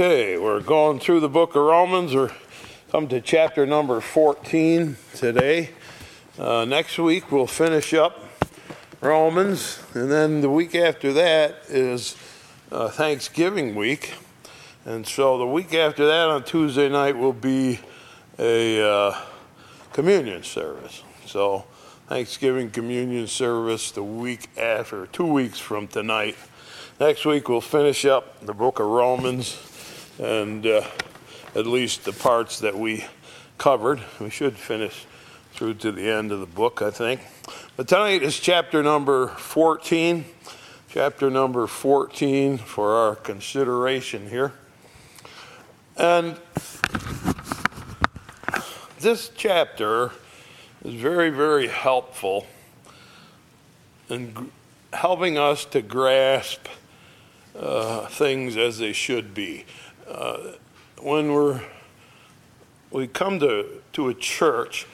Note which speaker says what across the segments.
Speaker 1: Okay, we're going through the book of Romans. We're come to chapter number 14 today. Uh, next week we'll finish up Romans, and then the week after that is uh, Thanksgiving week. And so the week after that on Tuesday night will be a uh, communion service. So Thanksgiving communion service the week after, two weeks from tonight. Next week we'll finish up the book of Romans and uh, at least the parts that we covered. We should finish through to the end of the book, I think. But tonight is chapter number 14. Chapter number 14 for our consideration here. And this chapter is very, very helpful in helping us to grasp uh, things as they should be. Uh, when we're we come to, to a church,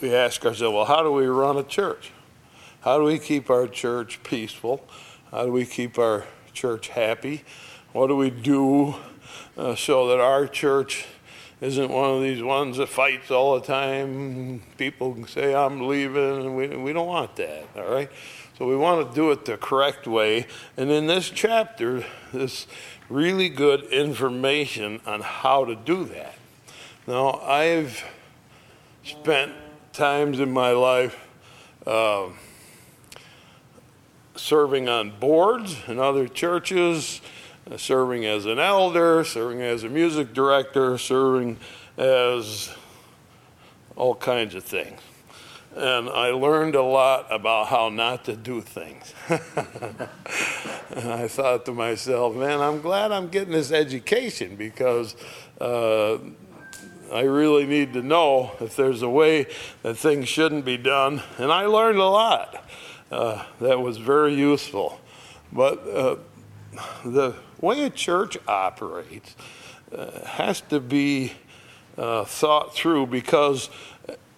Speaker 1: we ask ourselves, well, how do we run a church? How do we keep our church peaceful? How do we keep our church happy? What do we do uh, so that our church isn't one of these ones that fights all the time? People say, I'm leaving, and we, we don't want that, all right? So we want to do it the correct way. And in this chapter, this really good information on how to do that. Now, I've spent times in my life uh, serving on boards in other churches, uh, serving as an elder, serving as a music director, serving as all kinds of things and I learned a lot about how not to do things. and I thought to myself, man, I'm glad I'm getting this education because uh, I really need to know if there's a way that things shouldn't be done. And I learned a lot uh, that was very useful. But uh, the way a church operates uh, has to be uh, thought through because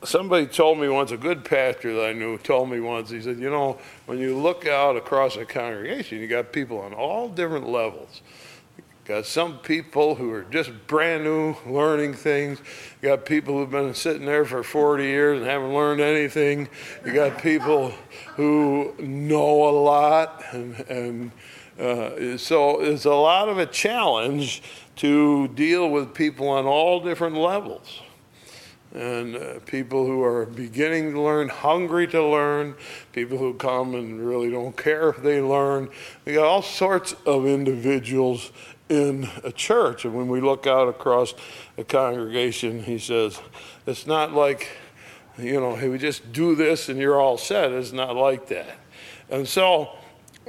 Speaker 1: somebody told me once, a good pastor that I knew told me once, he said, You know, when you look out across a congregation, you got people on all different levels. You got some people who are just brand new learning things. You got people who've been sitting there for 40 years and haven't learned anything. You got people who know a lot. And, and uh, so it's a lot of a challenge to deal with people on all different levels and uh, people who are beginning to learn, hungry to learn, people who come and really don't care if they learn. We got all sorts of individuals in a church. And when we look out across a congregation, he says, it's not like, you know, hey, we just do this and you're all set. It's not like that. And so,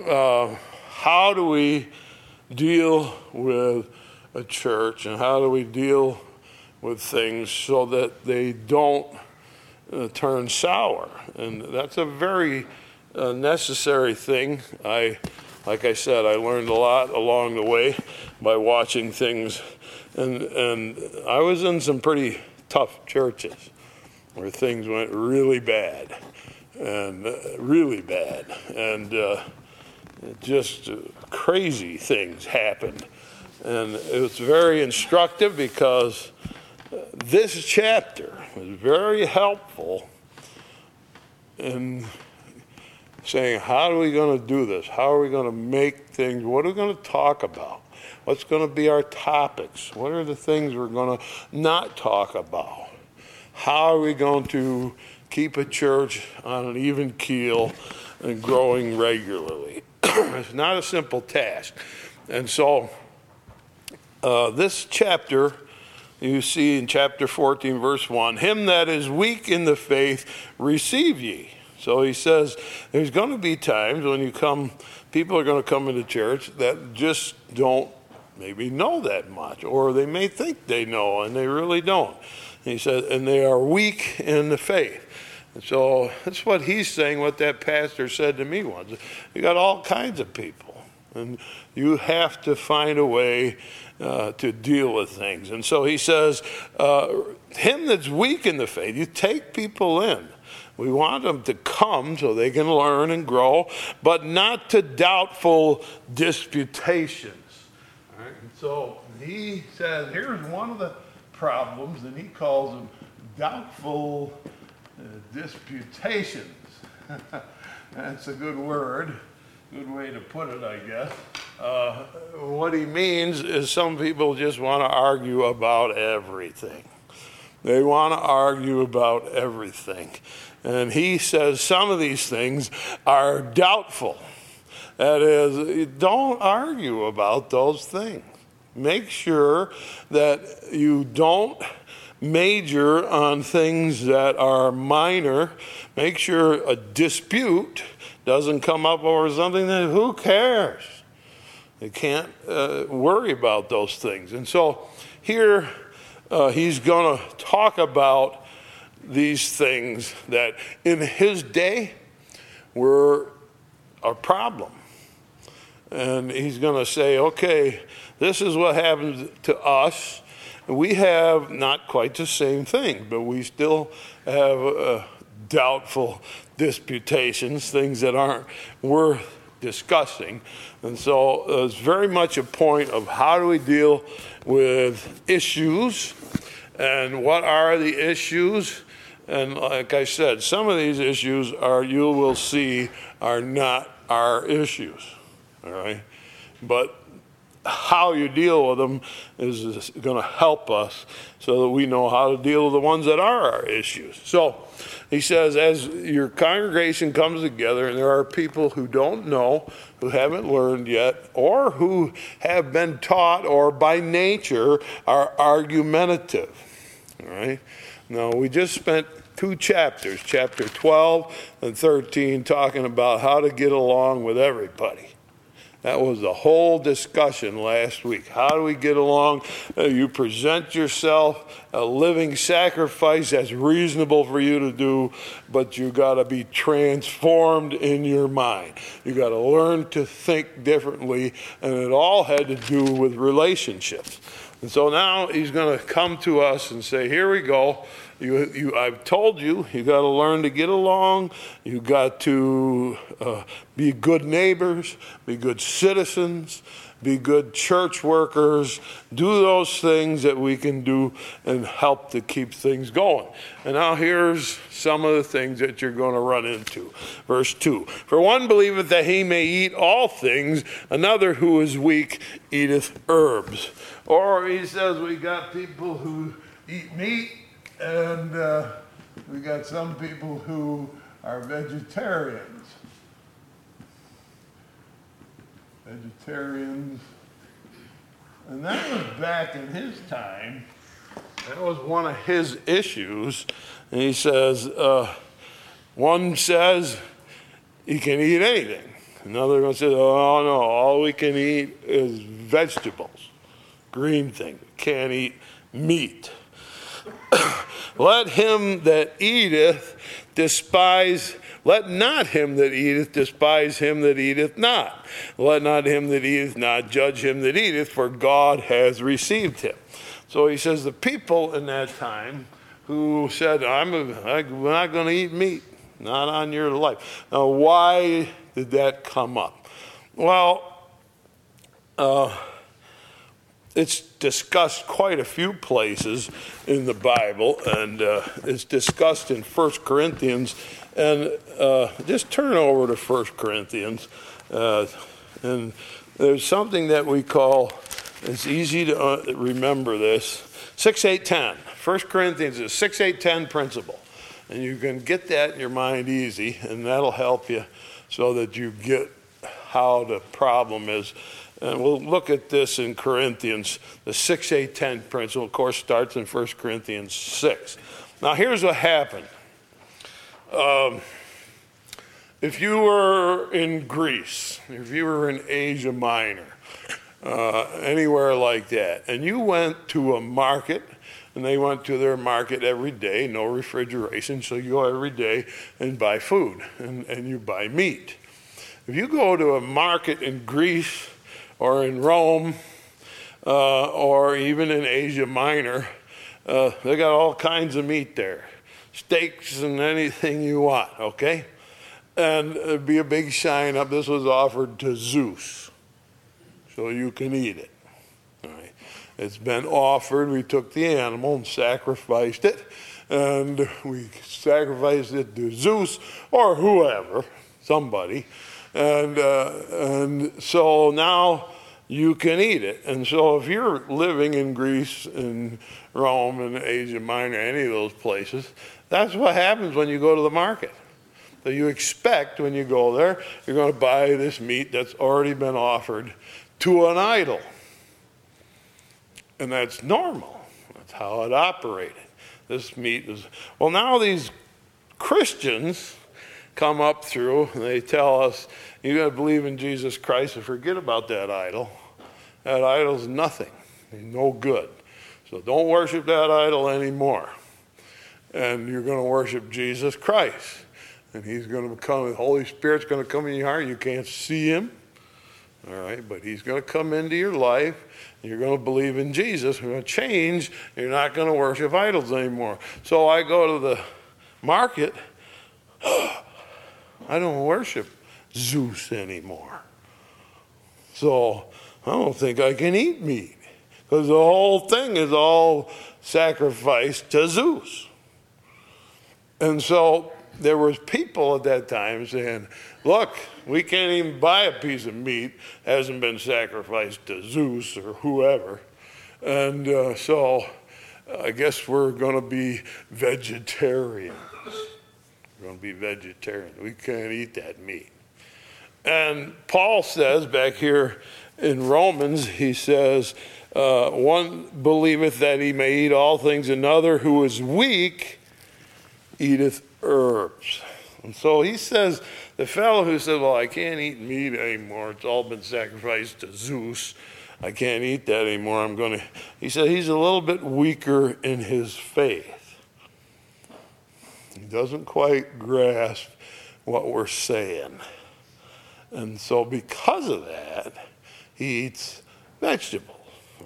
Speaker 1: uh, how do we deal with a church and how do we deal with things so that they don't uh, turn sour. And that's a very uh, necessary thing. I, like I said, I learned a lot along the way by watching things. And, and I was in some pretty tough churches where things went really bad and uh, really bad. And uh, just uh, crazy things happened. And it was very instructive because this chapter is very helpful in saying, how are we going to do this? How are we going to make things? What are we going to talk about? What's going to be our topics? What are the things we're going to not talk about? How are we going to keep a church on an even keel and growing regularly? it's not a simple task. And so, uh, this chapter you see in chapter 14, verse 1 Him that is weak in the faith, receive ye. So he says there's going to be times when you come, people are going to come into church that just don't maybe know that much, or they may think they know and they really don't. And he says, and they are weak in the faith. And so that's what he's saying, what that pastor said to me once. You got all kinds of people, and you have to find a way uh, to deal with things. And so he says, uh, Him that's weak in the faith, you take people in. We want them to come so they can learn and grow, but not to doubtful disputations. Right? So he says, here's one of the problems, and he calls them doubtful uh, disputations. That's a good word, good way to put it, I guess. Uh, what he means is some people just want to argue about everything. They want to argue about everything. And he says some of these things are doubtful. That is, don't argue about those things. Make sure that you don't major on things that are minor. Make sure a dispute doesn't come up over something that who cares? You can't uh, worry about those things. And so here uh, he's going to talk about these things that in his day were a problem. And he's going to say, okay, this is what happens to us. We have not quite the same thing, but we still have doubtful disputations, things that aren't worth discussing. And so uh, it's very much a point of how do we deal with issues and what are the issues. And like I said, some of these issues are, you will see, are not our issues. All right? But how you deal with them is going to help us so that we know how to deal with the ones that are our issues. So he says, as your congregation comes together, and there are people who don't know, who haven't learned yet, or who have been taught, or by nature are argumentative. All right? Now, we just spent two chapters, chapter 12 and 13, talking about how to get along with everybody. That was the whole discussion last week. How do we get along? Uh, you present yourself a living sacrifice that's reasonable for you to do, but you got to be transformed in your mind. You got to learn to think differently, and it all had to do with relationships. And so now he's going to come to us and say, Here we go. You, you, I've told you, you got to learn to get along. You got to uh, be good neighbors, be good citizens, be good church workers. Do those things that we can do and help to keep things going. And now here's some of the things that you're going to run into. Verse 2 For one believeth that he may eat all things, another who is weak eateth herbs. Or he says, We got people who eat meat and uh, we got some people who are vegetarians. Vegetarians. And that was back in his time. That was one of his issues. And he says, uh, one says he can eat anything. Another one says, oh no, all we can eat is vegetables, green things. Can't eat meat. let him that eateth despise, let not him that eateth despise him that eateth not. Let not him that eateth not judge him that eateth, for God has received him. So he says the people in that time who said, I'm, I'm not going to eat meat, not on your life. Now, why did that come up? Well, uh, it's discussed quite a few places in the Bible, and uh, it's discussed in 1 Corinthians. And uh, just turn over to 1 Corinthians. Uh, and there's something that we call, it's easy to uh, remember this 6 8 10. 1 Corinthians is 6 8 10 principle. And you can get that in your mind easy, and that'll help you so that you get how the problem is and we'll look at this in Corinthians. The 6 8 10 principle, of course, starts in 1 Corinthians 6. Now, here's what happened. Um, if you were in Greece, if you were in Asia Minor, uh, anywhere like that, and you went to a market, and they went to their market every day, no refrigeration, so you go every day and buy food and, and you buy meat. If you go to a market in Greece, or in Rome uh, or even in Asia Minor, uh, they got all kinds of meat there steaks and anything you want, okay? And it'd be a big sign up. This was offered to Zeus, so you can eat it. It's been offered. We took the animal and sacrificed it, and we sacrificed it to Zeus or whoever, somebody. And, uh, and so now you can eat it. And so if you're living in Greece and Rome and Asia Minor, any of those places, that's what happens when you go to the market. So you expect when you go there, you're going to buy this meat that's already been offered to an idol. And that's normal. That's how it operated. This meat is, well, now these Christians come up through and they tell us, you got to believe in Jesus Christ and forget about that idol. That idol's nothing, no good. So don't worship that idol anymore. And you're going to worship Jesus Christ. And He's going to come, the Holy Spirit's going to come in your heart. You can't see Him. All right, but He's going to come into your life. And you're going to believe in Jesus. You're going to change. You're not going to worship idols anymore. So I go to the market. I don't worship Zeus anymore. So I don't think I can eat meat because the whole thing is all sacrificed to Zeus. And so there was people at that time saying, look, we can't even buy a piece of meat hasn't been sacrificed to Zeus or whoever. And uh, so I guess we're going to be vegetarians. Going to be vegetarian. We can't eat that meat. And Paul says back here in Romans, he says, uh, one believeth that he may eat all things, another who is weak eateth herbs. And so he says, the fellow who said, Well, I can't eat meat anymore, it's all been sacrificed to Zeus. I can't eat that anymore. I'm going to. He said he's a little bit weaker in his faith. He doesn't quite grasp what we're saying. And so, because of that, he eats vegetables.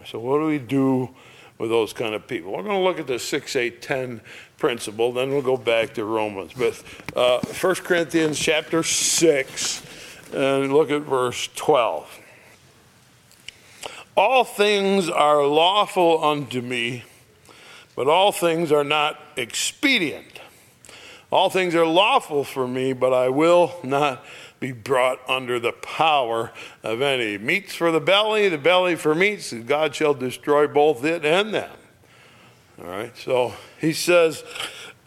Speaker 1: So, what do we do with those kind of people? We're going to look at the 6, 8, 10 principle, then we'll go back to Romans. But uh, 1 Corinthians chapter 6, and look at verse 12. All things are lawful unto me, but all things are not expedient. All things are lawful for me, but I will not be brought under the power of any. Meats for the belly, the belly for meats, and God shall destroy both it and them. All right, so he says,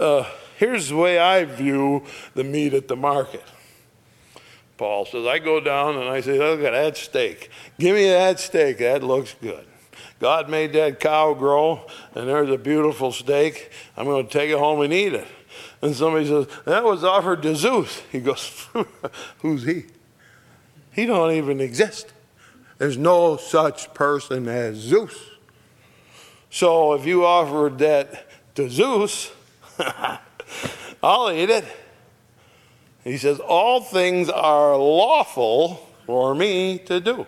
Speaker 1: uh, here's the way I view the meat at the market. Paul says, I go down and I say, look at that steak. Give me that steak. That looks good. God made that cow grow, and there's a beautiful steak. I'm going to take it home and eat it. And somebody says, that was offered to Zeus. He goes, who's he? He don't even exist. There's no such person as Zeus. So if you offered that to Zeus, I'll eat it. He says, All things are lawful for me to do.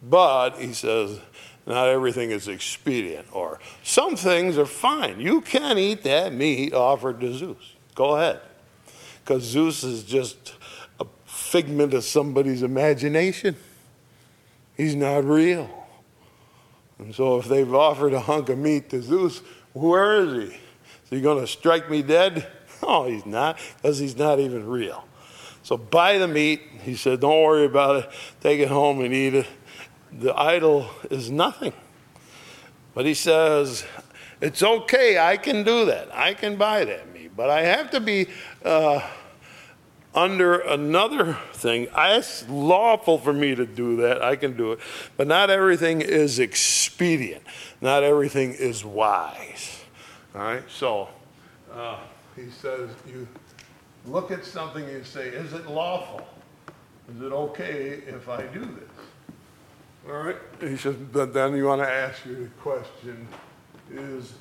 Speaker 1: But, he says, not everything is expedient, or some things are fine. You can eat that meat offered to Zeus. Go ahead. Because Zeus is just a figment of somebody's imagination. He's not real. And so if they've offered a hunk of meat to Zeus, where is he? Is he going to strike me dead? No, he's not, because he's not even real. So buy the meat. He said, don't worry about it. Take it home and eat it the idol is nothing. But he says, it's okay, I can do that. I can buy that meat. But I have to be uh, under another thing. It's lawful for me to do that. I can do it. But not everything is expedient, not everything is wise. All right? So uh, he says, you look at something and you say, is it lawful? Is it okay if I do this? All right. He says, but then you want to ask you the question is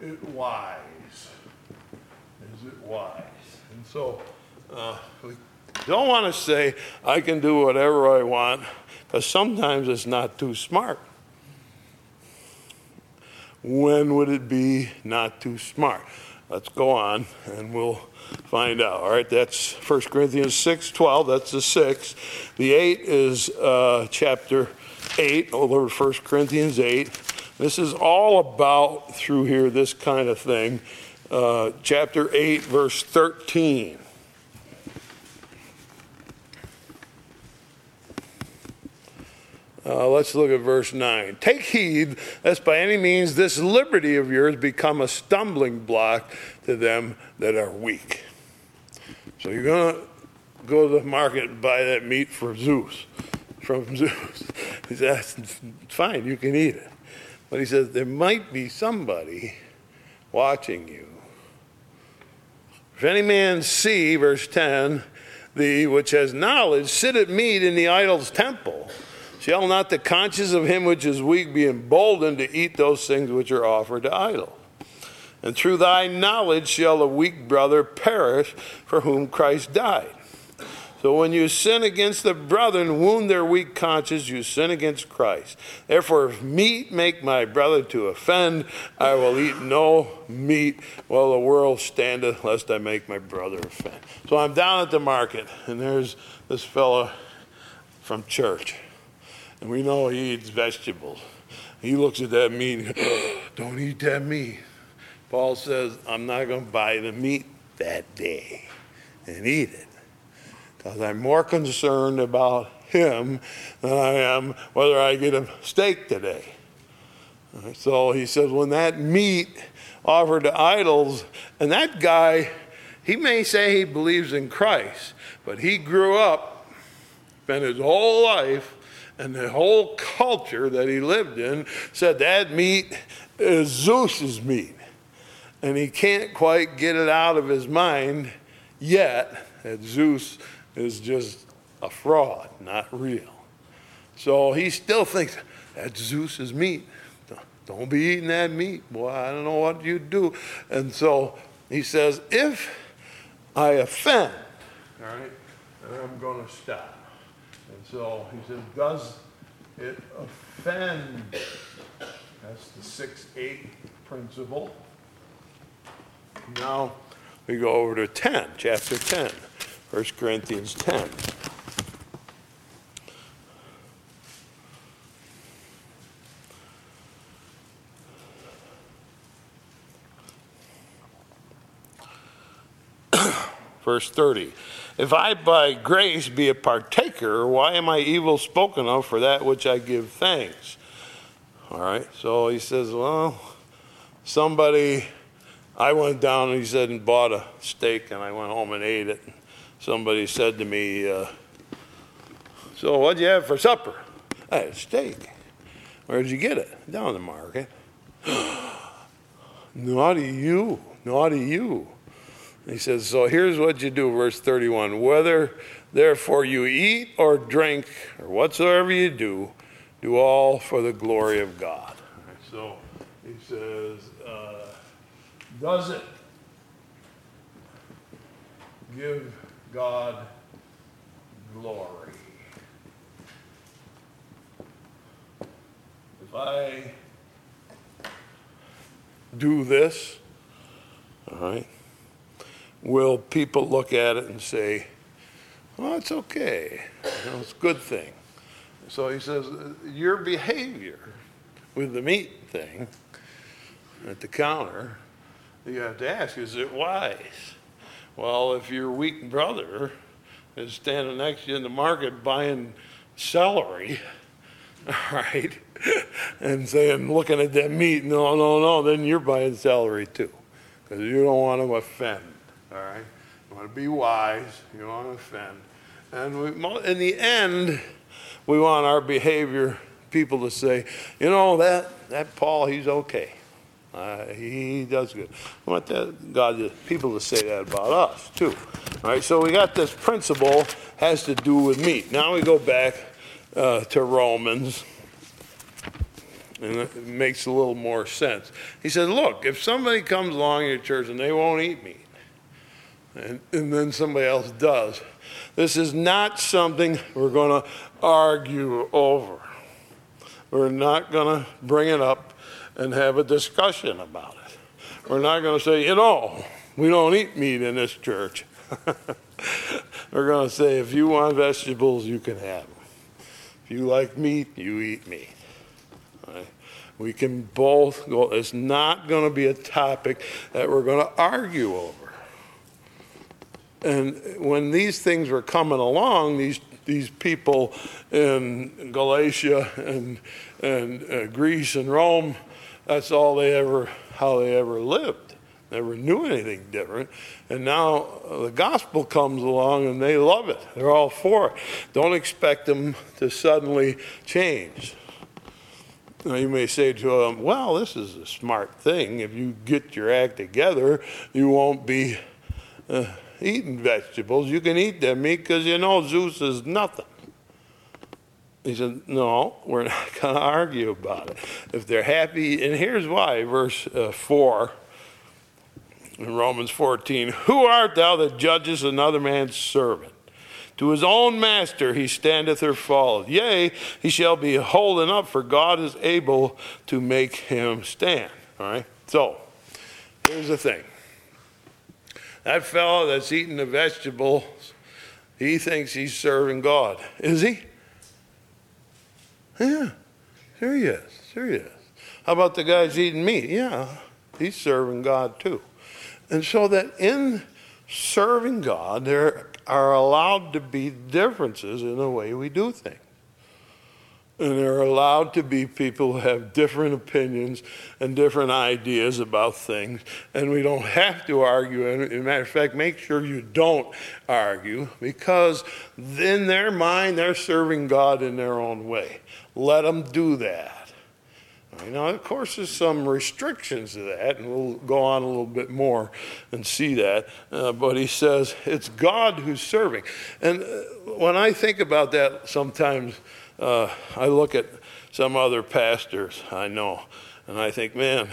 Speaker 1: it wise? Is it wise? And so uh, we don't want to say, I can do whatever I want, because sometimes it's not too smart. When would it be not too smart? Let's go on and we'll find out. All right, that's 1 Corinthians 6 12. That's the 6. The 8 is uh, chapter 8, over 1 Corinthians 8. This is all about, through here, this kind of thing. Uh, chapter 8, verse 13. Uh, let's look at verse 9. Take heed lest by any means this liberty of yours become a stumbling block to them that are weak. So you're going to go to the market and buy that meat for Zeus, from Zeus. He says, fine, you can eat it. But he says, there might be somebody watching you. If any man see, verse 10, the which has knowledge, sit at meat in the idol's temple Shall not the conscience of him which is weak be emboldened to eat those things which are offered to idol? And through thy knowledge shall the weak brother perish for whom Christ died. So when you sin against the brethren, wound their weak conscience, you sin against Christ. Therefore, if meat make my brother to offend, I will eat no meat while the world standeth, lest I make my brother offend. So I'm down at the market, and there's this fellow from church. And we know he eats vegetables. He looks at that meat Don't eat that meat. Paul says, I'm not going to buy the meat that day and eat it because I'm more concerned about him than I am whether I get a steak today. So he says, when that meat offered to idols, and that guy, he may say he believes in Christ, but he grew up, spent his whole life and the whole culture that he lived in said that meat is Zeus's meat. And he can't quite get it out of his mind yet that Zeus is just a fraud, not real. So he still thinks that Zeus's meat. Don't be eating that meat, boy. I don't know what you do. And so he says, if I offend, all right, I'm going to stop. So he says, does it offend? That's the 6 8 principle. Now we go over to 10, chapter 10, 1 Corinthians 10. Verse 30. If I by grace be a partaker, why am I evil spoken of for that which I give thanks? All right, so he says, well, somebody, I went down, and he said, and bought a steak, and I went home and ate it. Somebody said to me, uh, so what'd you have for supper? I had a steak. Where'd you get it? Down the market. naughty you, naughty you. He says, So here's what you do, verse 31 whether therefore you eat or drink or whatsoever you do, do all for the glory of God. So he says, uh, Does it give God glory? If I do this, all right, will people look at it and say, well, it's okay. You know, it's a good thing. So he says, your behavior with the meat thing at the counter, you have to ask, is it wise? Well, if your weak brother is standing next to you in the market buying celery, all right, and saying, looking at that meat, no, no, no, then you're buying celery too, because you don't want to offend. All right? You want to be wise. You don't want to offend. And we, in the end, we want our behavior, people to say, you know, that, that Paul, he's okay. Uh, he, does good. We want that, God, people to say that about us, too. All right, so we got this principle has to do with meat. Now we go back uh, to Romans, and it makes a little more sense. He said, look, if somebody comes along in your church and they won't eat meat, and, and then somebody else does. This is not something we're going to argue over. We're not going to bring it up and have a discussion about it. We're not going to say, you know, we don't eat meat in this church. we're going to say, if you want vegetables, you can have them. If You like meat, you eat meat. Right? We can both go, it's not going to be a topic that we're going to argue over. And when these things were coming along, these these people in Galatia and and uh, Greece and Rome, that's all they ever how they ever lived. Never knew anything different. And now the gospel comes along and they love it. They're all for it. Don't expect them to suddenly change. Now you may say to them, well, this is a smart thing. If you get your act together, you won't be uh, eating vegetables. You can eat them meat because you know Zeus is nothing. He said, No, we're not going to argue about it. If they're happy, and here's why, verse uh, 4 in Romans 14 Who art thou that judgest another man's servant? To his own master he standeth or falleth. Yea, he shall be holding up, for God is able to make him stand. All right? So, here's the thing that fellow that's eating the vegetables, he thinks he's serving God. Is he? Yeah, sure he is. Sure he is. How about the guys eating meat? Yeah, he's serving God too. And so that in serving God, there are allowed to be differences in the way we do things. And there are allowed to be people who have different opinions and different ideas about things. And we don't have to argue. And as a matter of fact, make sure you don't argue because in their mind, they're serving God in their own way. Let them do that. You know, of course, there's some restrictions to that, and we'll go on a little bit more and see that. Uh, but he says it's God who's serving. And uh, when I think about that, sometimes uh, I look at some other pastors I know, and I think, man,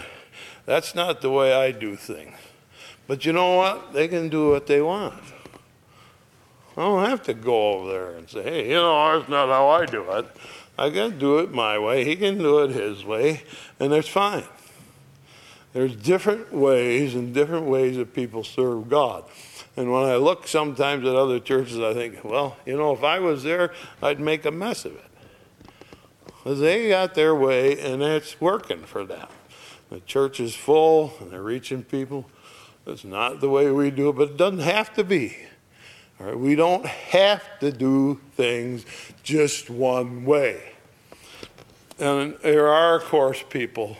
Speaker 1: that's not the way I do things. But you know what? They can do what they want. I don't have to go over there and say, hey, you know, that's not how I do it. I can do it my way. He can do it his way, and that's fine. There's different ways and different ways that people serve God. And when I look sometimes at other churches, I think, well, you know, if I was there, I'd make a mess of it. They got their way and it's working for them. The church is full and they're reaching people. It's not the way we do it, but it doesn't have to be. All right, we don't have to do things just one way. And there are, of course, people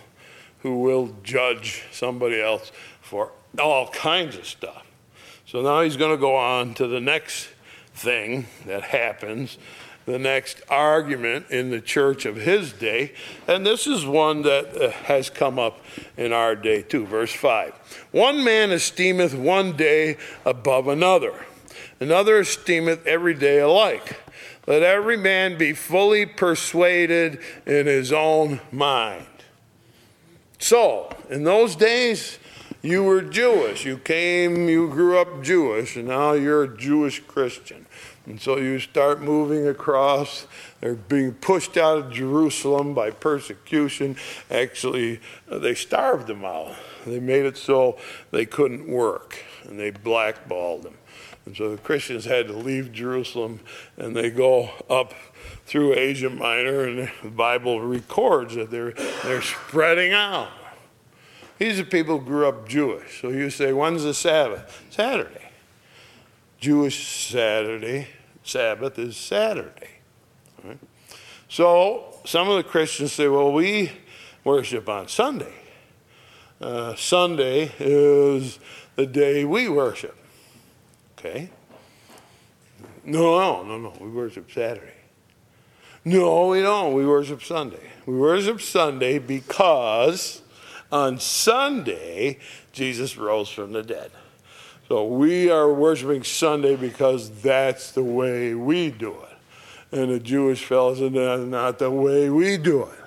Speaker 1: who will judge somebody else for all kinds of stuff. So now he's going to go on to the next thing that happens the next argument in the church of his day. And this is one that uh, has come up in our day too. Verse 5 One man esteemeth one day above another, another esteemeth every day alike. Let every man be fully persuaded in his own mind. So, in those days, you were Jewish. You came, you grew up Jewish, and now you're a Jewish Christian. And so you start moving across. They're being pushed out of Jerusalem by persecution. Actually, uh, they starved them out. They made it so they couldn't work, and they blackballed them. And so the Christians had to leave Jerusalem, and they go up through Asia Minor, and the Bible records that they're, they're spreading out. These are people who grew up Jewish. So you say, when's the Sabbath? Saturday. Jewish Saturday Sabbath is Saturday. Right? So some of the Christians say, well, we worship on Sunday. Uh, Sunday is the day we worship. Okay? No, no, no, no. We worship Saturday. No, we don't. We worship Sunday. We worship Sunday because on Sunday, Jesus rose from the dead. So we are worshiping Sunday because that's the way we do it. And the Jewish fellows said, that's not the way we do it.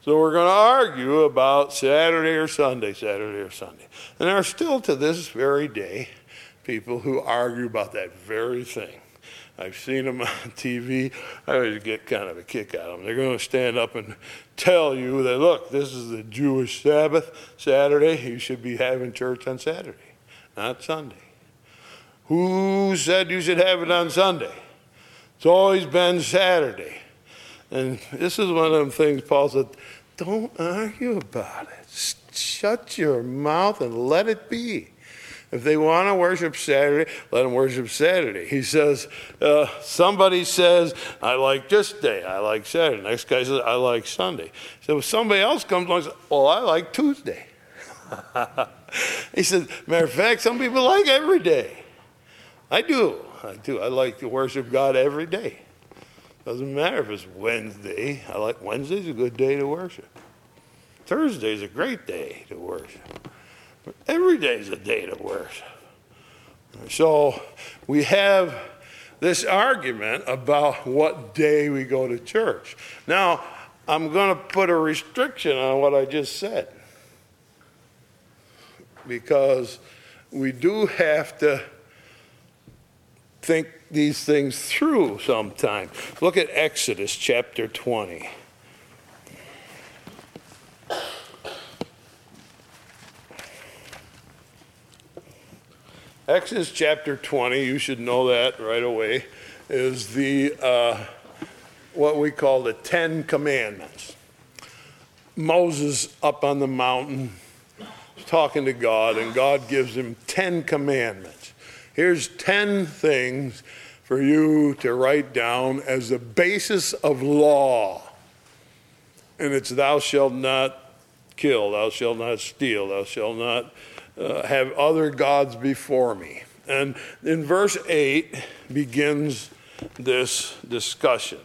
Speaker 1: So we're going to argue about Saturday or Sunday, Saturday or Sunday. And there are still to this very day people who argue about that very thing. I've seen them on TV. I always get kind of a kick out of them. They're going to stand up and tell you that, look, this is the Jewish Sabbath, Saturday. You should be having church on Saturday not Sunday. Who said you should have it on Sunday? It's always been Saturday. And this is one of them things Paul said, don't argue about it. Shut your mouth and let it be. If they want to worship Saturday, let them worship Saturday. He says, uh, somebody says, I like this day, I like Saturday. Next guy says, I like Sunday. So if somebody else comes along and says, well, I like Tuesday. he said, matter of fact, some people like every day. I do. I do. I like to worship God every day. Doesn't matter if it's Wednesday. I like Wednesday's a good day to worship. Thursday's a great day to worship. Every day is a day to worship. So we have this argument about what day we go to church. Now, I'm going to put a restriction on what I just said because we do have to think these things through sometime. Look at Exodus chapter 20. Exodus chapter 20, you should know that right away, is the uh, what we call the Ten Commandments. Moses up on the mountain talking to God, and God gives him ten commandments. Here's ten things for you to write down as the basis of law. And it's thou shalt not kill, thou shalt not steal, thou shalt not uh, have other gods before me. And in verse 8 begins this discussion.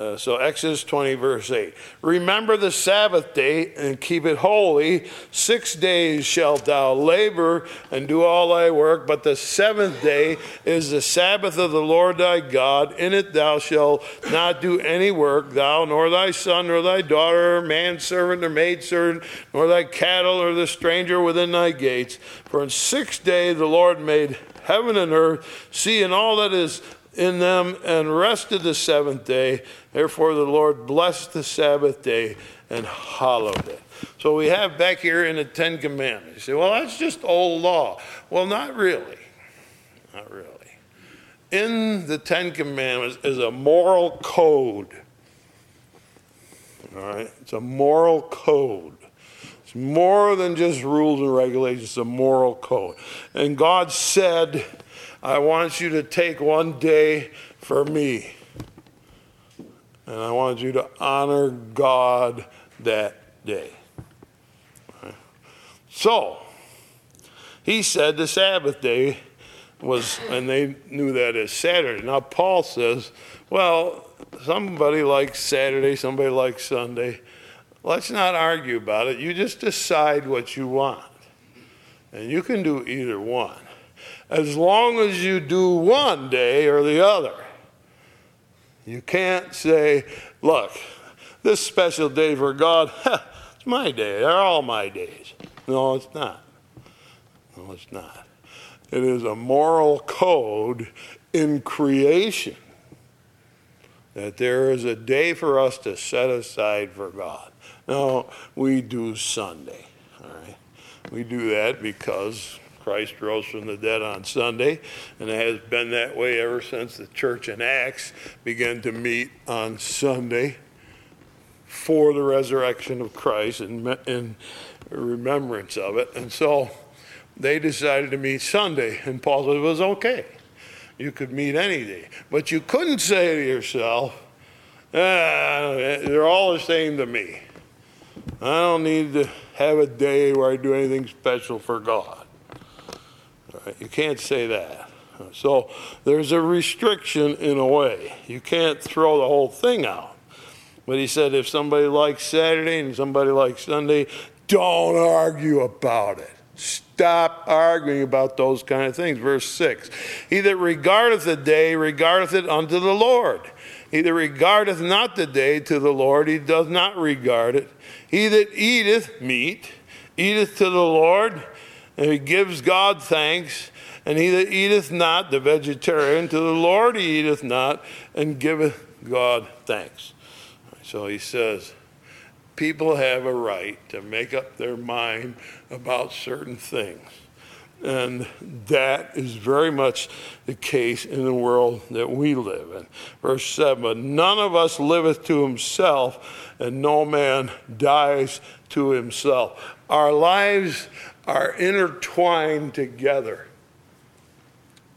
Speaker 1: Uh, so, Exodus 20, verse 8. Remember the Sabbath day and keep it holy. Six days shalt thou labor and do all thy work, but the seventh day is the Sabbath of the Lord thy God. In it thou shalt not do any work, thou, nor thy son, nor thy daughter, manservant, or maidservant, nor thy cattle, or the stranger within thy gates. For in six days the Lord made heaven and earth, sea and all that is in them, and rested the seventh day. Therefore, the Lord blessed the Sabbath day and hallowed it. So we have back here in the Ten Commandments. You say, well, that's just old law. Well, not really. Not really. In the Ten Commandments is a moral code. All right? It's a moral code. It's more than just rules and regulations, it's a moral code. And God said, I want you to take one day for me. And I want you to honor God that day. So, he said the Sabbath day was, and they knew that as Saturday. Now, Paul says, well, somebody likes Saturday, somebody likes Sunday. Let's not argue about it. You just decide what you want. And you can do either one as long as you do one day or the other. You can't say, look, this special day for God, it's my day. They're all my days. No, it's not. No, it's not. It is a moral code in creation that there is a day for us to set aside for God. Now, we do Sunday, all right? We do that because Christ rose from the dead on Sunday, and it has been that way ever since the church in Acts began to meet on Sunday for the resurrection of Christ and in remembrance of it. And so they decided to meet Sunday, and Paul said it was okay. You could meet any day. But you couldn't say to yourself, ah, they're all the same to me. I don't need to have a day where I do anything special for God. You can't say that. So there's a restriction in a way. You can't throw the whole thing out. But he said if somebody likes Saturday and somebody likes Sunday, don't argue about it. Stop arguing about those kind of things. Verse 6 He that regardeth the day regardeth it unto the Lord. He that regardeth not the day to the Lord, he does not regard it. He that eateth meat, eateth to the Lord, and he gives God thanks. And he that eateth not, the vegetarian, to the Lord he eateth not, and giveth God thanks. So he says, people have a right to make up their mind about certain things. And that is very much the case in the world that we live in. Verse 7 But none of us liveth to himself, and no man dies to himself. Our lives are intertwined together.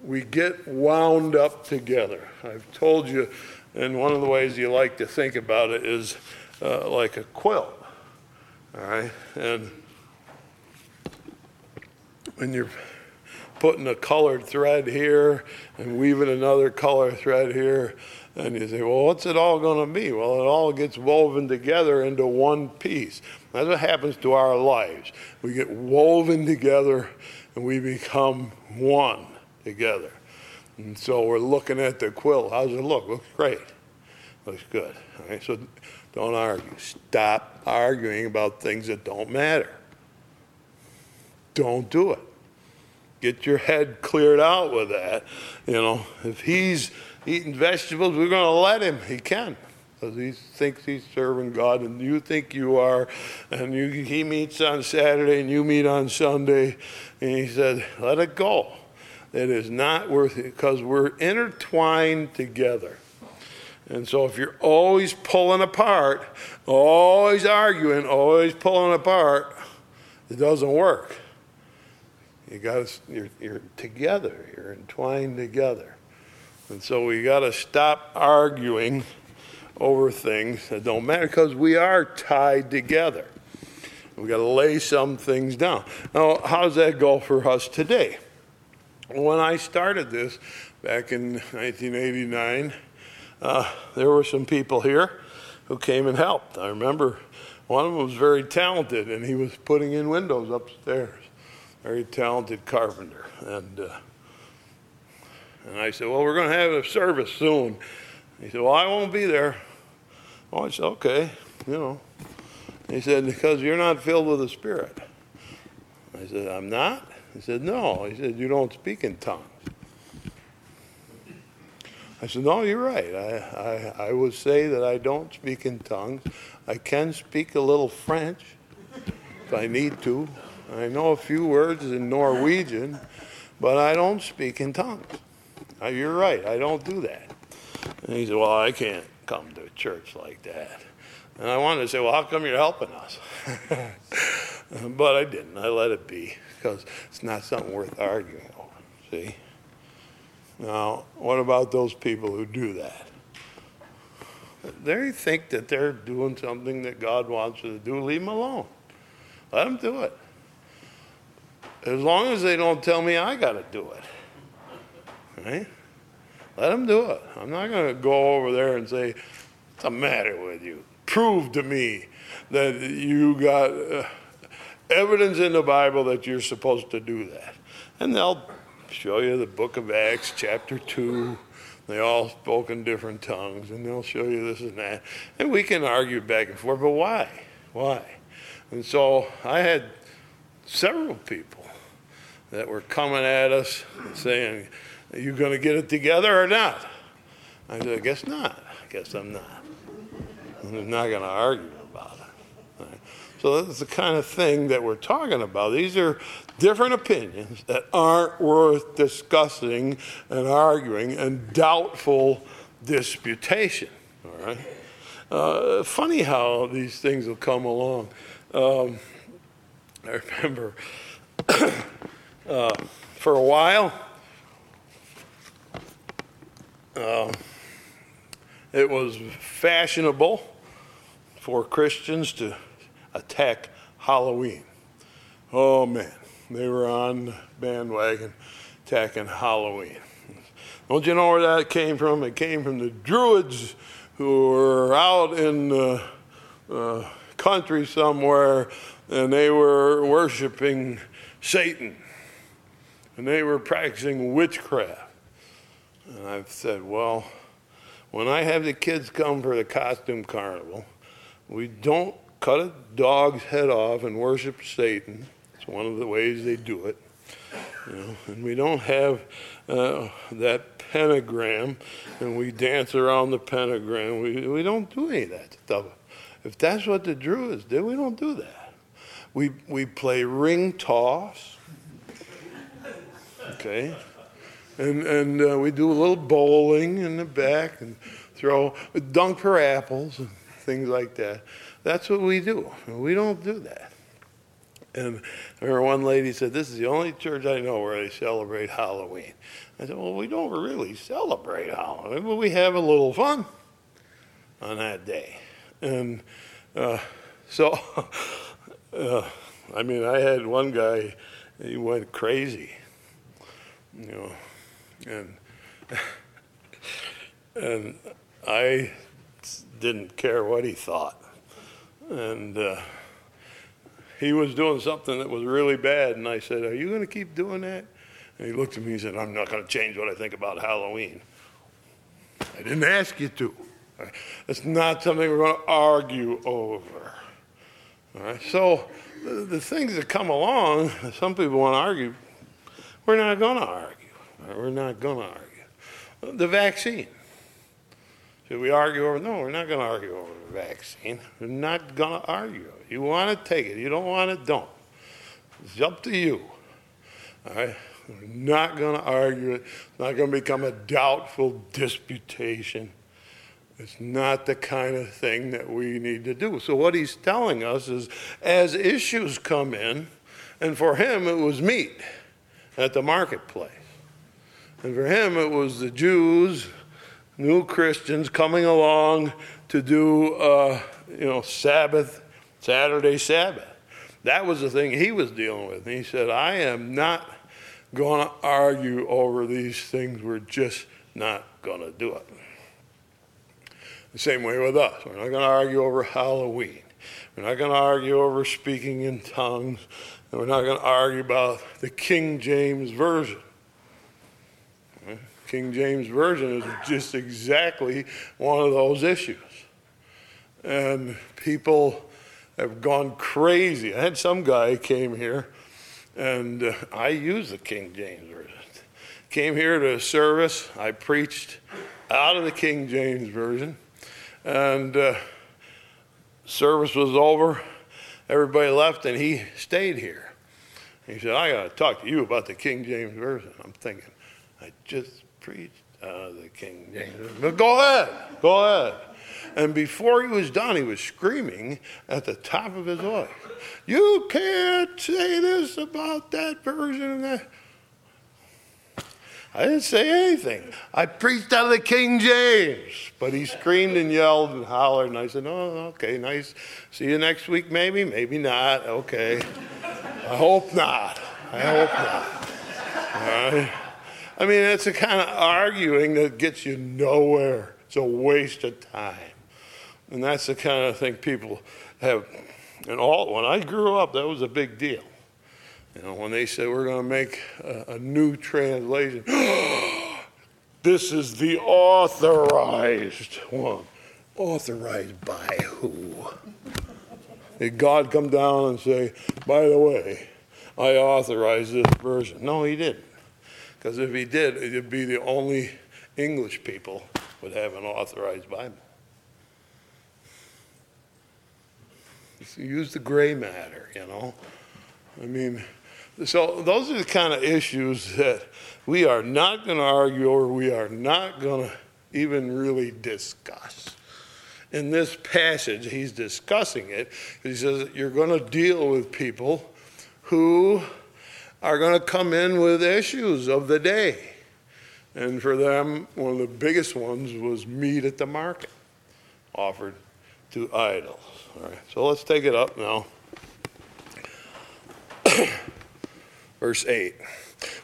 Speaker 1: We get wound up together. I've told you, and one of the ways you like to think about it is uh, like a quilt. All right? And when you're putting a colored thread here and weaving another color thread here, and you say, well, what's it all going to be? Well, it all gets woven together into one piece. That's what happens to our lives. We get woven together and we become one together. And so we're looking at the quilt. How's it look? Looks great. Looks good. All right, so don't argue. Stop arguing about things that don't matter. Don't do it. Get your head cleared out with that. You know, if he's eating vegetables, we're going to let him. He can. Because he thinks he's serving God, and you think you are, and you, he meets on Saturday, and you meet on Sunday, and he said, "Let it go. It is not worth it because we're intertwined together." And so, if you're always pulling apart, always arguing, always pulling apart, it doesn't work. You got to, you're, you're together, you're entwined together. And so we got to stop arguing over things that don't matter because we are tied together. We've got to lay some things down. Now, how does that go for us today? When I started this back in 1989, uh, there were some people here who came and helped. I remember one of them was very talented and he was putting in windows upstairs very talented carpenter. And, uh, and I said, Well, we're going to have a service soon. He said, Well, I won't be there. Oh, I said, Okay, you know. He said, Because you're not filled with the Spirit. I said, I'm not? He said, No. He said, You don't speak in tongues. I said, No, you're right. I, I, I would say that I don't speak in tongues. I can speak a little French if I need to. I know a few words in Norwegian, but I don't speak in tongues. You're right, I don't do that. And he said, Well, I can't come to a church like that. And I wanted to say, Well, how come you're helping us? but I didn't. I let it be because it's not something worth arguing over. See? Now, what about those people who do that? They think that they're doing something that God wants them to do. Leave them alone. Let them do it. As long as they don't tell me I got to do it. Right? Let them do it. I'm not going to go over there and say, What's the matter with you? Prove to me that you got uh, evidence in the Bible that you're supposed to do that. And they'll show you the book of Acts, chapter 2. They all spoke in different tongues, and they'll show you this and that. And we can argue back and forth, but why? Why? And so I had several people that were coming at us saying, Are you going to get it together or not? I said, I guess not. I guess I'm not. I'm not going to argue about it. So that's the kind of thing that we're talking about. These are different opinions that aren't worth discussing and arguing and doubtful disputation. All right. Uh, funny how these things will come along. Um, I remember uh, for a while. Uh, it was fashionable for Christians to attack Halloween. Oh man, they were on bandwagon attacking Halloween. Don't you know where that came from? It came from the Druids who were out in the uh, country somewhere and they were worshiping Satan and they were practicing witchcraft. And I've said, well, when I have the kids come for the costume carnival, we don't cut a dog's head off and worship Satan. It's one of the ways they do it. You know, and we don't have uh, that pentagram and we dance around the pentagram. We, we don't do any of that stuff. If that's what the Druids did, we don't do that. We, we play ring toss Okay? And, and uh, we do a little bowling in the back and throw, dunk for apples and things like that. That's what we do. We don't do that. And I remember one lady said, This is the only church I know where they celebrate Halloween. I said, Well, we don't really celebrate Halloween, but we have a little fun on that day. And uh, so, uh, I mean, I had one guy, he went crazy, you know, and, and I didn't care what he thought. And uh, he was doing something that was really bad, and I said, Are you going to keep doing that? And he looked at me and said, I'm not going to change what I think about Halloween. I didn't ask you to. It's not something we're going to argue over. All right? So the, the things that come along, some people want to argue. We're not going to argue. We're not going to argue. The vaccine. Should we argue over? No, we're not going to argue over the vaccine. We're not going to argue. You want to take it. You don't want it, don't. It's up to you. All right? We're not going to argue it. It's not going to become a doubtful disputation. It's not the kind of thing that we need to do. So, what he's telling us is as issues come in, and for him it was meat at the marketplace. And for him it was the Jews, new Christians coming along to do, uh, you know, Sabbath, Saturday Sabbath. That was the thing he was dealing with. And he said, I am not going to argue over these things. We're just not going to do it. The same way with us. We're not going to argue over Halloween. We're not going to argue over speaking in tongues. And we're not going to argue about the King James Version. King James Version is just exactly one of those issues. And people have gone crazy. I had some guy came here, and uh, I use the King James Version. Came here to a service. I preached out of the King James Version. And uh, service was over. Everybody left, and he stayed here. He said, I got to talk to you about the King James Version. I'm thinking, I just preached out of the King James But go ahead, go ahead. And before he was done, he was screaming at the top of his voice, You can't say this about that version and that. I didn't say anything. I preached out of the King James. But he screamed and yelled and hollered, and I said, Oh, okay, nice. See you next week, maybe? Maybe not. Okay. I hope not. I hope not. All right. I mean, it's the kind of arguing that gets you nowhere. It's a waste of time. And that's the kind of thing people have. And all when I grew up, that was a big deal. You know, when they said we're going to make a, a new translation, this is the authorized one. Authorized by who? Did God come down and say, by the way, I authorize this version? No, he didn't. Because if he did, it'd be the only English people would have an authorized Bible. use the gray matter, you know. I mean, so those are the kind of issues that we are not going to argue or we are not going to even really discuss. In this passage, he's discussing it. He says you're going to deal with people who are going to come in with issues of the day. And for them, one of the biggest ones was meat at the market offered to idols. All right, so let's take it up now. Verse 8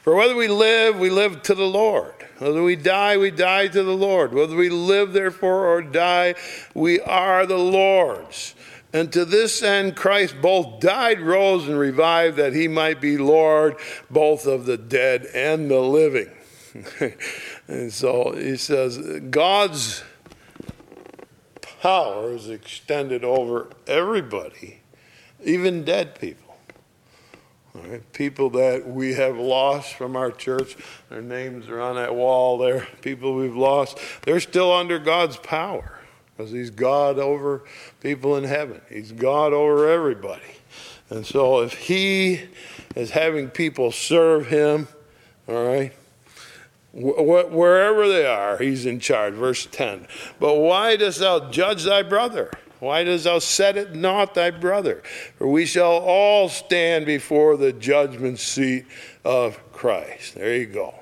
Speaker 1: For whether we live, we live to the Lord. Whether we die, we die to the Lord. Whether we live, therefore, or die, we are the Lord's. And to this end, Christ both died, rose, and revived, that he might be Lord both of the dead and the living. and so he says, God's power is extended over everybody, even dead people. Right? People that we have lost from our church, their names are on that wall there. People we've lost, they're still under God's power because He's God over people in heaven, He's God over everybody. And so if He is having people serve Him, All right? Wh- wherever they are, he's in charge. Verse 10. But why dost thou judge thy brother? Why dost thou set it not thy brother? For we shall all stand before the judgment seat of Christ. There you go.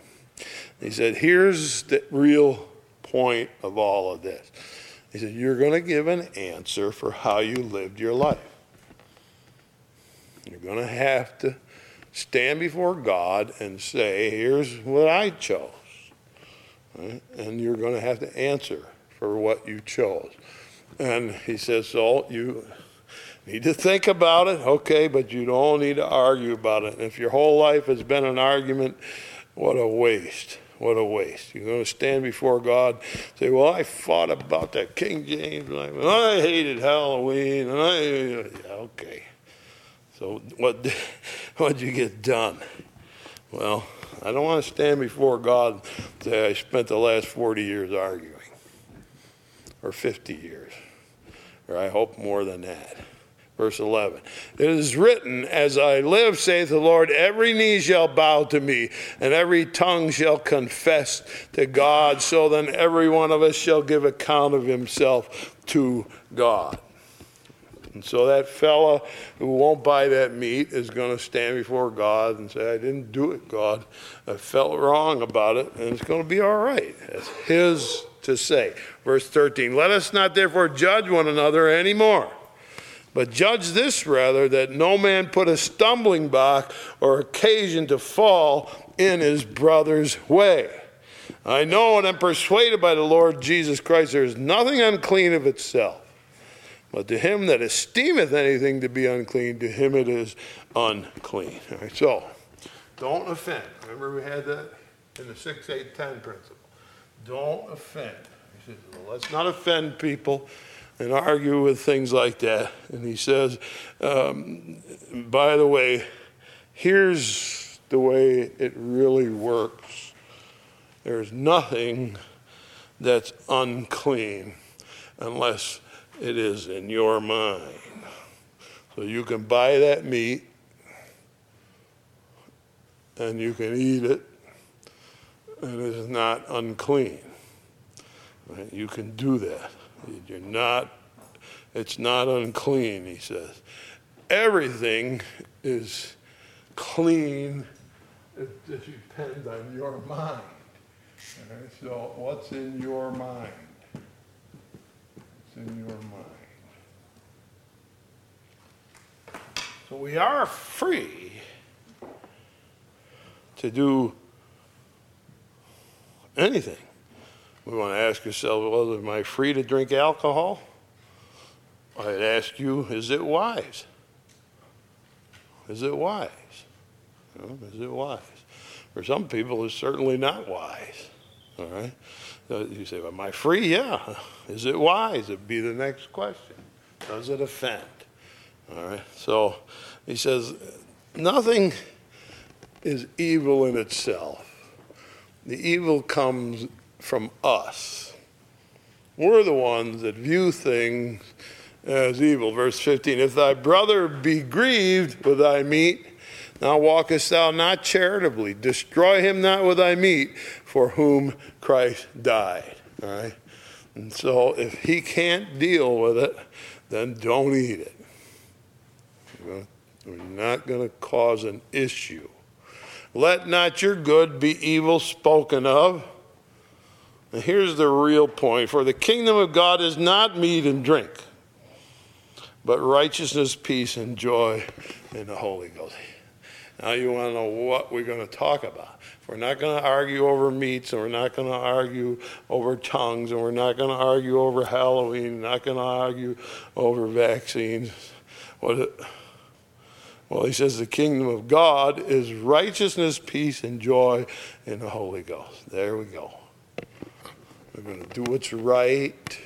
Speaker 1: He said, Here's the real point of all of this. He said, You're going to give an answer for how you lived your life. You're going to have to stand before God and say, Here's what I chose. Right? And you're going to have to answer for what you chose. And he says, So you need to think about it, okay, but you don't need to argue about it. And if your whole life has been an argument, what a waste. What a waste. You're going to stand before God, say, Well, I fought about that King James, and I hated Halloween, and I, okay. So what what'd you get done? Well, I don't want to stand before God and say I spent the last 40 years arguing, or 50 years, or I hope more than that. Verse 11. It is written, As I live, saith the Lord, every knee shall bow to me, and every tongue shall confess to God. So then every one of us shall give account of himself to God. And so that fella who won't buy that meat is going to stand before God and say, I didn't do it, God. I felt wrong about it, and it's going to be all right. It's his to say. Verse 13 Let us not therefore judge one another anymore. But judge this rather, that no man put a stumbling block or occasion to fall in his brother's way. I know and am persuaded by the Lord Jesus Christ there is nothing unclean of itself. But to him that esteemeth anything to be unclean, to him it is unclean. All right, so, don't offend. Remember we had that in the 6, 8, 10 principle. Don't offend. He says, well, let's not offend people and argue with things like that. And he says, um, by the way, here's the way it really works there's nothing that's unclean unless it is in your mind. So you can buy that meat and you can eat it, and it is not unclean. Right? You can do that. You're not, it's not unclean, he says. Everything is clean. It depends on your mind. So, what's in your mind? What's in your mind? So, we are free to do anything. We want to ask ourselves, well, am I free to drink alcohol? I'd ask you, is it wise? Is it wise? is it wise? For some people, it's certainly not wise. All right? you say, well, am I free? Yeah. Is it wise? It'd be the next question. Does it offend? All right? So he says, nothing is evil in itself. The evil comes from us. We're the ones that view things as evil. Verse 15 If thy brother be grieved with thy meat, now walkest thou not charitably. Destroy him not with thy meat, for whom Christ died. All right? And so if he can't deal with it, then don't eat it. We're not going to cause an issue. Let not your good be evil spoken of and here's the real point for the kingdom of God is not meat and drink, but righteousness, peace, and joy in the Holy Ghost. Now, you want to know what we're going to talk about. We're not going to argue over meats, and we're not going to argue over tongues, and we're not going to argue over Halloween, not going to argue over vaccines. What well, he says the kingdom of God is righteousness, peace, and joy in the Holy Ghost. There we go. We're going to do what's right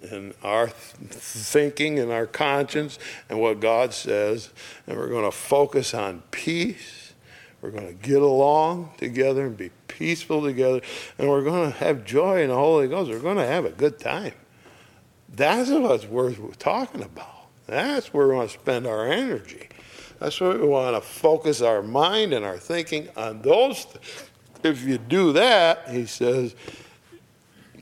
Speaker 1: in our thinking and our conscience and what God says. And we're going to focus on peace. We're going to get along together and be peaceful together. And we're going to have joy in the Holy Ghost. We're going to have a good time. That's what's worth talking about. That's where we want to spend our energy. That's where we want to focus our mind and our thinking on those. Th- if you do that, he says,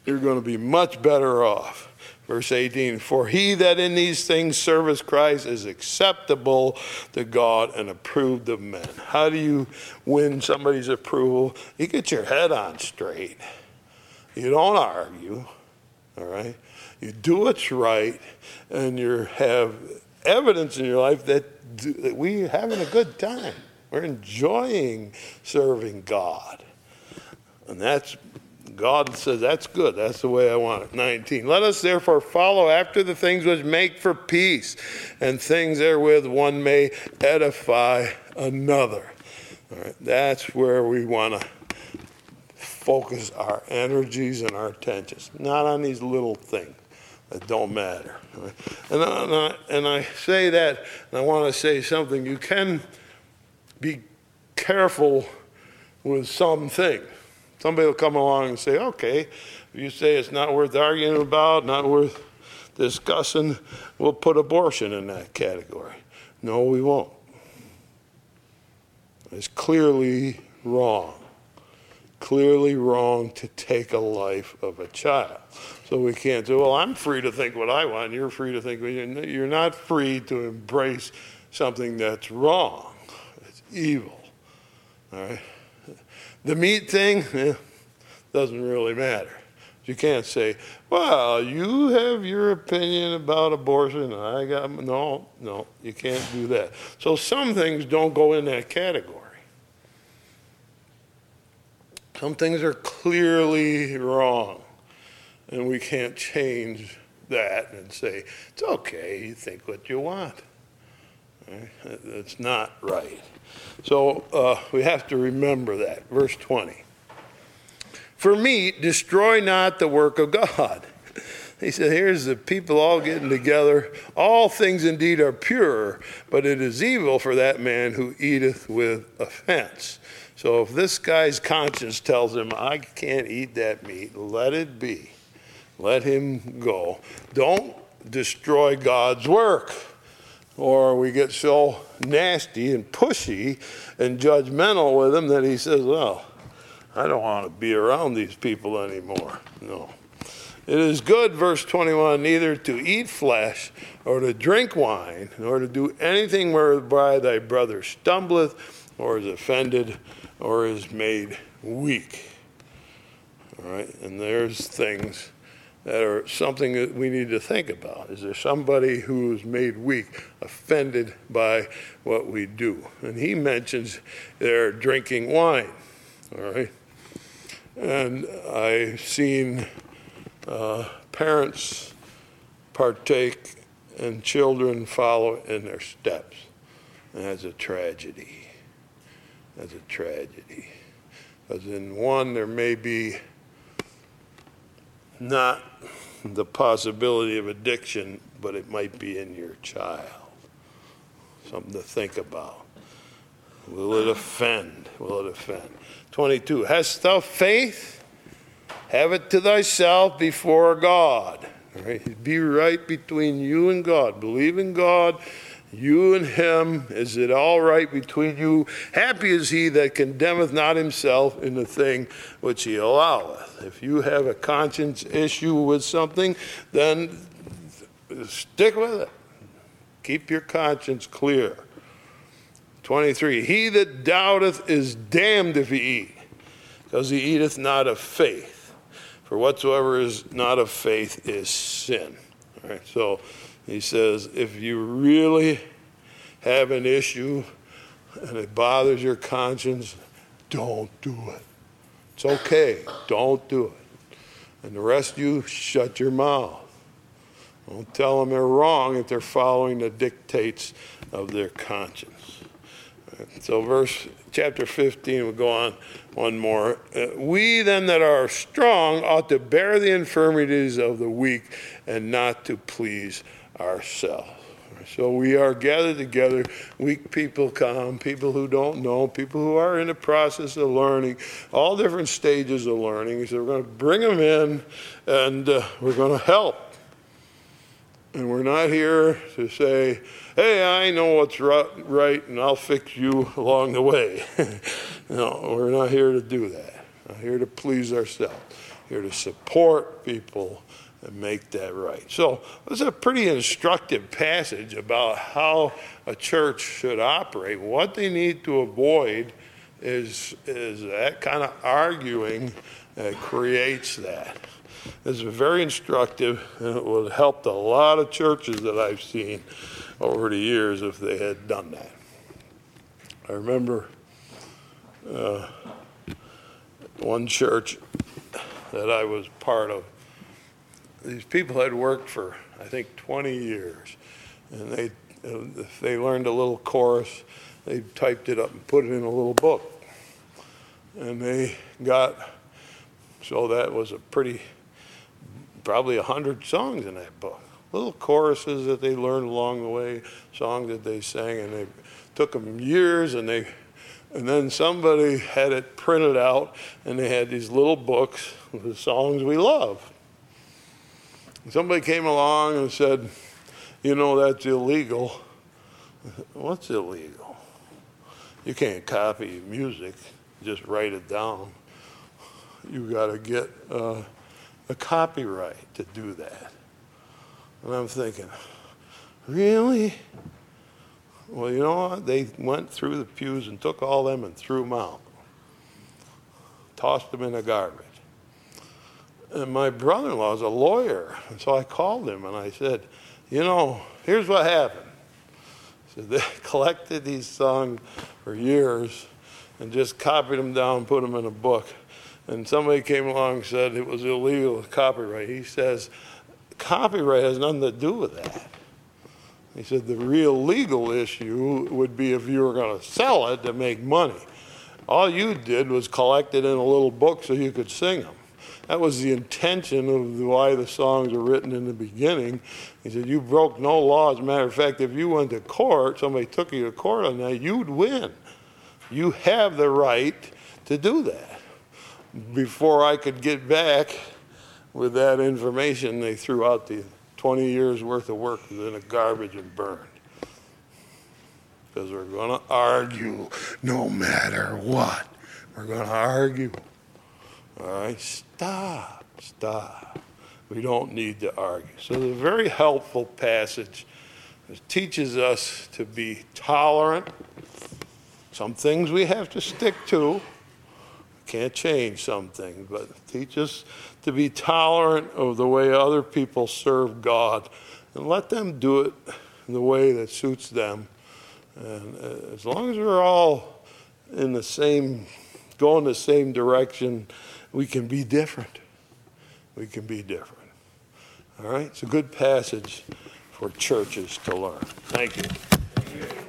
Speaker 1: you're going to be much better off. Verse 18, for he that in these things serveth Christ is acceptable to God and approved of men. How do you win somebody's approval? You get your head on straight. You don't argue, all right? You do what's right, and you have evidence in your life that, that we're having a good time. We're enjoying serving God. And that's God says, That's good. That's the way I want it. 19. Let us therefore follow after the things which make for peace, and things therewith one may edify another. All right, that's where we want to focus our energies and our attentions, not on these little things that don't matter. Right? And, I, and, I, and I say that, and I want to say something. You can be careful with some things. Somebody will come along and say, okay, if you say it's not worth arguing about, not worth discussing, we'll put abortion in that category. No, we won't. It's clearly wrong. Clearly wrong to take a life of a child. So we can't say, well, I'm free to think what I want, you're free to think. what You're not free to embrace something that's wrong, it's evil. All right? The meat thing eh, doesn't really matter. You can't say, well, you have your opinion about abortion. I got, no, no, you can't do that. So some things don't go in that category. Some things are clearly wrong, and we can't change that and say, it's okay, you think what you want. Right? That's not right. So uh, we have to remember that. Verse 20. For meat, destroy not the work of God. He said, Here's the people all getting together. All things indeed are pure, but it is evil for that man who eateth with offense. So if this guy's conscience tells him, I can't eat that meat, let it be. Let him go. Don't destroy God's work or we get so nasty and pushy and judgmental with him that he says, Well, I don't want to be around these people anymore. No. It is good, verse 21, neither to eat flesh or to drink wine, nor to do anything whereby thy brother stumbleth or is offended or is made weak. All right, and there's things that are something that we need to think about. Is there somebody who's made weak, offended by what we do? And he mentions they're drinking wine, all right? And I've seen uh, parents partake and children follow in their steps. And that's a tragedy. That's a tragedy. Because in one, there may be not the possibility of addiction, but it might be in your child. Something to think about. Will it offend? Will it offend? 22. Hast thou faith? Have it to thyself before God. Right? Be right between you and God. Believe in God you and him, is it all right between you? Happy is he that condemneth not himself in the thing which he alloweth. If you have a conscience issue with something, then stick with it. Keep your conscience clear. 23 He that doubteth is damned if he eat, because he eateth not of faith. For whatsoever is not of faith is sin. All right, so he says, if you really have an issue and it bothers your conscience, don't do it. It's okay. Don't do it. And the rest of you, shut your mouth. Don't tell them they're wrong if they're following the dictates of their conscience. So, verse chapter 15, we'll go on one more. Uh, we then that are strong ought to bear the infirmities of the weak and not to please ourselves. So we are gathered together. Weak people come, people who don't know, people who are in the process of learning, all different stages of learning. So we're going to bring them in and uh, we're going to help. And we're not here to say, hey, I know what's right and I'll fix you along the way. no, we're not here to do that. We're here to please ourselves, here to support people and make that right. So, it's a pretty instructive passage about how a church should operate. What they need to avoid is, is that kind of arguing that creates that. It's very instructive, and it would have helped a lot of churches that I've seen over the years if they had done that. I remember uh, one church that I was part of. These people had worked for, I think, 20 years, and they if they learned a little chorus, they typed it up and put it in a little book. And they got, so that was a pretty probably a hundred songs in that book. Little choruses that they learned along the way, songs that they sang, and they took them years, and they, and then somebody had it printed out, and they had these little books the songs we love. Somebody came along and said, "You know that's illegal." What's illegal? You can't copy music; just write it down. You got to get. Uh, a copyright to do that. And I'm thinking, really? Well, you know what? They went through the pews and took all them and threw them out, tossed them in the garbage. And my brother in law is a lawyer. And so I called him and I said, you know, here's what happened. So they collected these songs for years and just copied them down, put them in a book and somebody came along and said it was illegal copyright. He says, copyright has nothing to do with that. He said the real legal issue would be if you were going to sell it to make money. All you did was collect it in a little book so you could sing them. That was the intention of why the songs were written in the beginning. He said, You broke no law. As a matter of fact, if you went to court, somebody took you to court on that, you'd win. You have the right to do that before I could get back with that information, they threw out the 20 years worth of work in the garbage and burned. Because we're going to argue no matter what. We're going to argue. All right, stop, stop. We don't need to argue. So, a very helpful passage. It teaches us to be tolerant. Some things we have to stick to. Can't change some things, but teach us to be tolerant of the way other people serve God and let them do it in the way that suits them. And uh, as long as we're all in the same, going the same direction, we can be different. We can be different. All right? It's a good passage for churches to learn. Thank you.